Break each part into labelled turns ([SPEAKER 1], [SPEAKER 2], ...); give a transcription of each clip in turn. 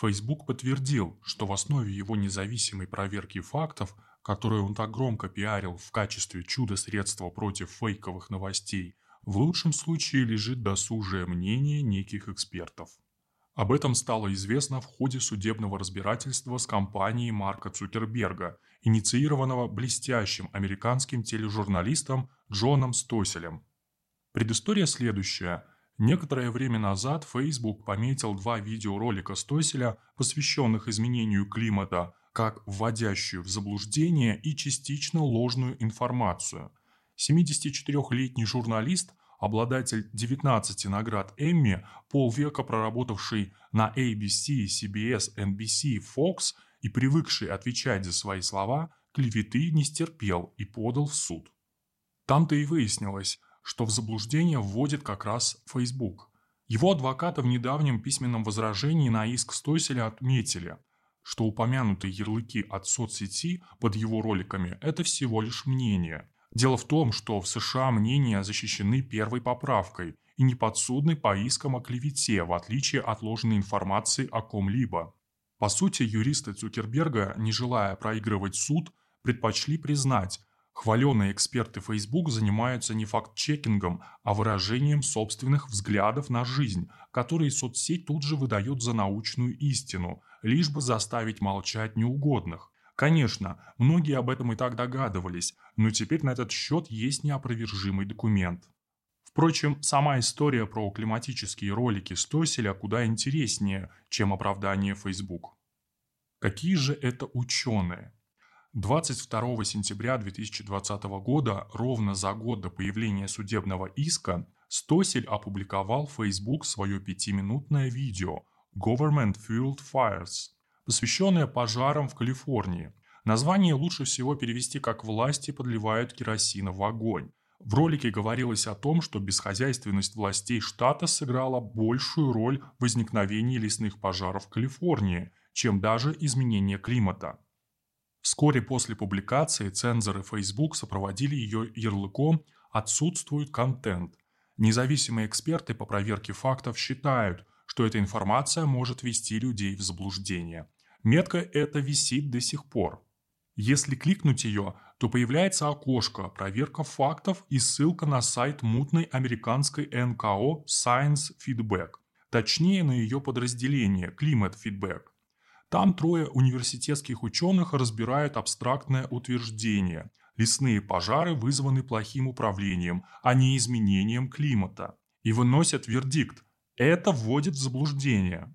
[SPEAKER 1] Facebook подтвердил, что в основе его независимой проверки фактов, которую он так громко пиарил в качестве чудо-средства против фейковых новостей, в лучшем случае лежит досужее мнение неких экспертов. Об этом стало известно в ходе судебного разбирательства с компанией Марка Цукерберга, инициированного блестящим американским тележурналистом Джоном Стоселем. Предыстория следующая. Некоторое время назад Facebook пометил два видеоролика Стоселя, посвященных изменению климата, как вводящую в заблуждение и частично ложную информацию. 74-летний журналист обладатель 19 наград Эмми, полвека проработавший на ABC, CBS, NBC, Fox и привыкший отвечать за свои слова, клеветы не стерпел и подал в суд. Там-то и выяснилось, что в заблуждение вводит как раз Facebook. Его адвокаты в недавнем письменном возражении на иск Стойселя отметили, что упомянутые ярлыки от соцсети под его роликами – это всего лишь мнение – Дело в том, что в США мнения защищены первой поправкой и не подсудны по искам о клевете, в отличие от ложной информации о ком-либо. По сути, юристы Цукерберга, не желая проигрывать суд, предпочли признать, хваленые эксперты Facebook занимаются не факт-чекингом, а выражением собственных взглядов на жизнь, которые соцсеть тут же выдает за научную истину, лишь бы заставить молчать неугодных. Конечно, многие об этом и так догадывались, но теперь на этот счет есть неопровержимый документ. Впрочем, сама история про климатические ролики Стоселя куда интереснее, чем оправдание Facebook. Какие же это ученые? 22 сентября 2020 года, ровно за год до появления судебного иска, Стосель опубликовал в Facebook свое пятиминутное видео «Government Fueled Fires», посвященная пожарам в Калифорнии. Название лучше всего перевести как «власти подливают керосина в огонь». В ролике говорилось о том, что бесхозяйственность властей штата сыграла большую роль в возникновении лесных пожаров в Калифорнии, чем даже изменение климата. Вскоре после публикации цензоры Facebook сопроводили ее ярлыком «Отсутствует контент». Независимые эксперты по проверке фактов считают, что эта информация может ввести людей в заблуждение – Метка эта висит до сих пор. Если кликнуть ее, то появляется окошко «Проверка фактов» и ссылка на сайт мутной американской НКО Science Feedback, точнее на ее подразделение Climate Feedback. Там трое университетских ученых разбирают абстрактное утверждение – лесные пожары вызваны плохим управлением, а не изменением климата. И выносят вердикт – это вводит в заблуждение.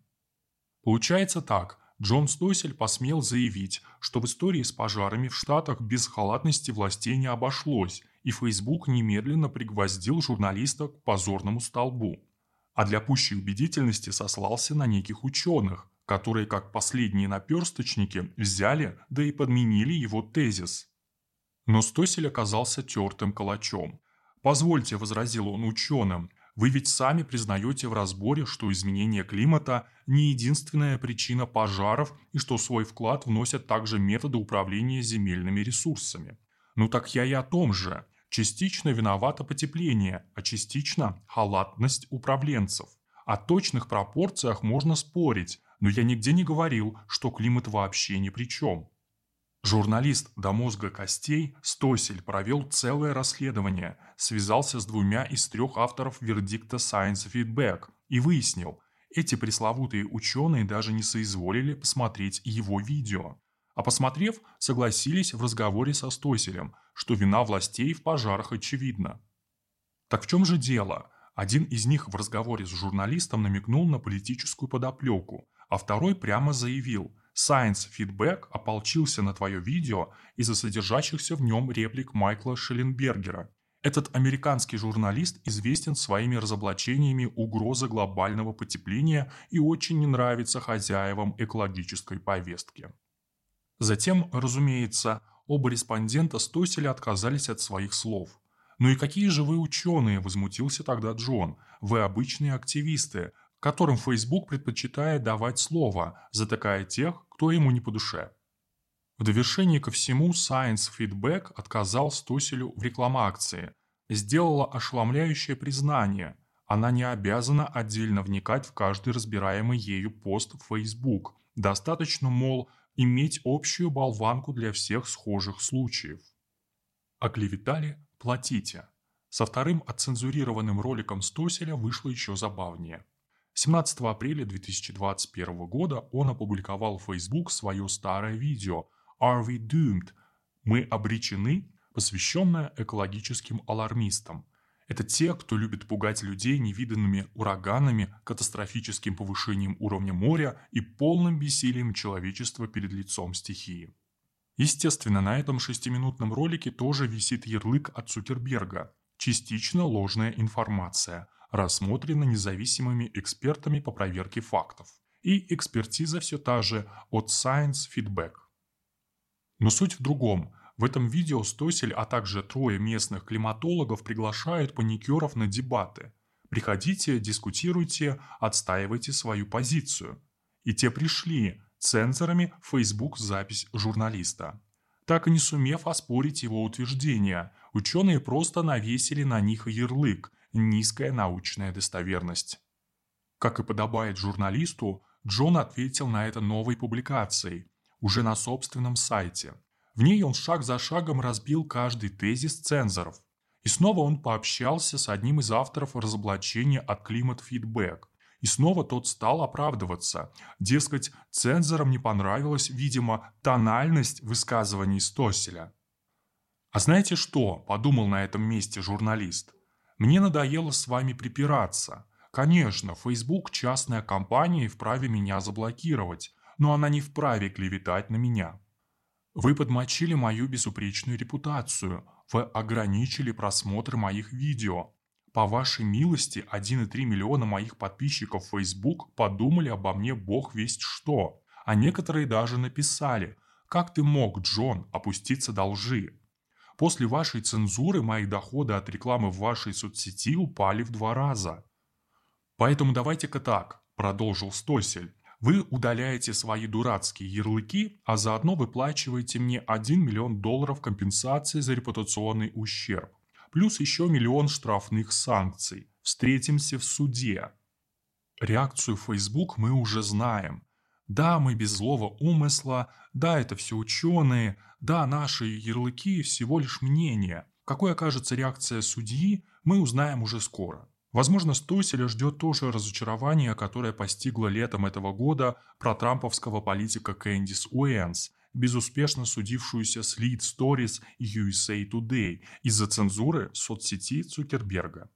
[SPEAKER 1] Получается так – Джон Стойсель посмел заявить, что в истории с пожарами в Штатах без халатности властей не обошлось, и Facebook немедленно пригвоздил журналиста к позорному столбу. А для пущей убедительности сослался на неких ученых, которые, как последние наперсточники, взяли, да и подменили его тезис. Но Стойсель оказался тертым калачом. «Позвольте», – возразил он ученым, вы ведь сами признаете в разборе, что изменение климата не единственная причина пожаров и что свой вклад вносят также методы управления земельными ресурсами. Ну так я и о том же. Частично виновато потепление, а частично халатность управленцев. О точных пропорциях можно спорить, но я нигде не говорил, что климат вообще ни при чем. Журналист до мозга костей Стосель провел целое расследование, связался с двумя из трех авторов вердикта Science Feedback и выяснил, эти пресловутые ученые даже не соизволили посмотреть его видео. А посмотрев, согласились в разговоре со Стоселем, что вина властей в пожарах очевидна. Так в чем же дело? Один из них в разговоре с журналистом намекнул на политическую подоплеку, а второй прямо заявил – Science Feedback ополчился на твое видео из-за содержащихся в нем реплик Майкла Шелленбергера. Этот американский журналист известен своими разоблачениями угрозы глобального потепления и очень не нравится хозяевам экологической повестки. Затем, разумеется, оба респондента Стоселя отказались от своих слов. «Ну и какие же вы ученые?» – возмутился тогда Джон. «Вы обычные активисты, которым Facebook предпочитает давать слово, затыкая тех, кто ему не по душе. В довершение ко всему Science Feedback отказал Стоселю в рекламакции, сделала ошеломляющее признание. Она не обязана отдельно вникать в каждый разбираемый ею пост в Facebook. Достаточно, мол, иметь общую болванку для всех схожих случаев. Оклеветали – платите. Со вторым отцензурированным роликом Стоселя вышло еще забавнее. 17 апреля 2021 года он опубликовал в Facebook свое старое видео «Are we doomed?» «Мы обречены?» посвященное экологическим алармистам. Это те, кто любит пугать людей невиданными ураганами, катастрофическим повышением уровня моря и полным бессилием человечества перед лицом стихии. Естественно, на этом шестиминутном ролике тоже висит ярлык от Цукерберга «Частично ложная информация», рассмотрена независимыми экспертами по проверке фактов. И экспертиза все та же от Science Feedback. Но суть в другом – в этом видео Стосель, а также трое местных климатологов приглашают паникеров на дебаты. Приходите, дискутируйте, отстаивайте свою позицию. И те пришли, цензорами Facebook запись журналиста. Так и не сумев оспорить его утверждения, ученые просто навесили на них ярлык «низкая научная достоверность». Как и подобает журналисту, Джон ответил на это новой публикацией, уже на собственном сайте – в ней он шаг за шагом разбил каждый тезис цензоров. И снова он пообщался с одним из авторов разоблачения от Climate Feedback. И снова тот стал оправдываться. Дескать, цензорам не понравилась, видимо, тональность высказываний Стоселя. «А знаете что?» – подумал на этом месте журналист. «Мне надоело с вами припираться. Конечно, Facebook – частная компания и вправе меня заблокировать, но она не вправе клеветать на меня. Вы подмочили мою безупречную репутацию. Вы ограничили просмотр моих видео. По вашей милости, 1,3 миллиона моих подписчиков Facebook подумали обо мне бог весть что. А некоторые даже написали «Как ты мог, Джон, опуститься до лжи?» После вашей цензуры мои доходы от рекламы в вашей соцсети упали в два раза. Поэтому давайте-ка так, продолжил Стосель. Вы удаляете свои дурацкие ярлыки, а заодно выплачиваете мне 1 миллион долларов компенсации за репутационный ущерб. Плюс еще миллион штрафных санкций. Встретимся в суде. Реакцию Facebook мы уже знаем. Да, мы без злого умысла, да, это все ученые, да, наши ярлыки всего лишь мнение. Какой окажется реакция судьи, мы узнаем уже скоро. Возможно, Стойселя ждет тоже разочарование, которое постигло летом этого года про трамповского политика Кэндис Уэнс, безуспешно судившуюся с Lead Stories и USA Today из-за цензуры соцсети Цукерберга.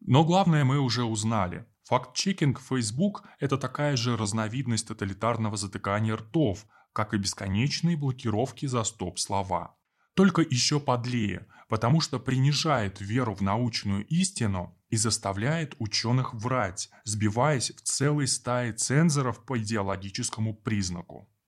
[SPEAKER 1] Но главное мы уже узнали. Факт-чекинг Facebook – это такая же разновидность тоталитарного затыкания ртов, как и бесконечные блокировки за стоп-слова. Только еще подлее, потому что принижает веру в научную истину и заставляет ученых врать, сбиваясь в целой стае цензоров по идеологическому признаку.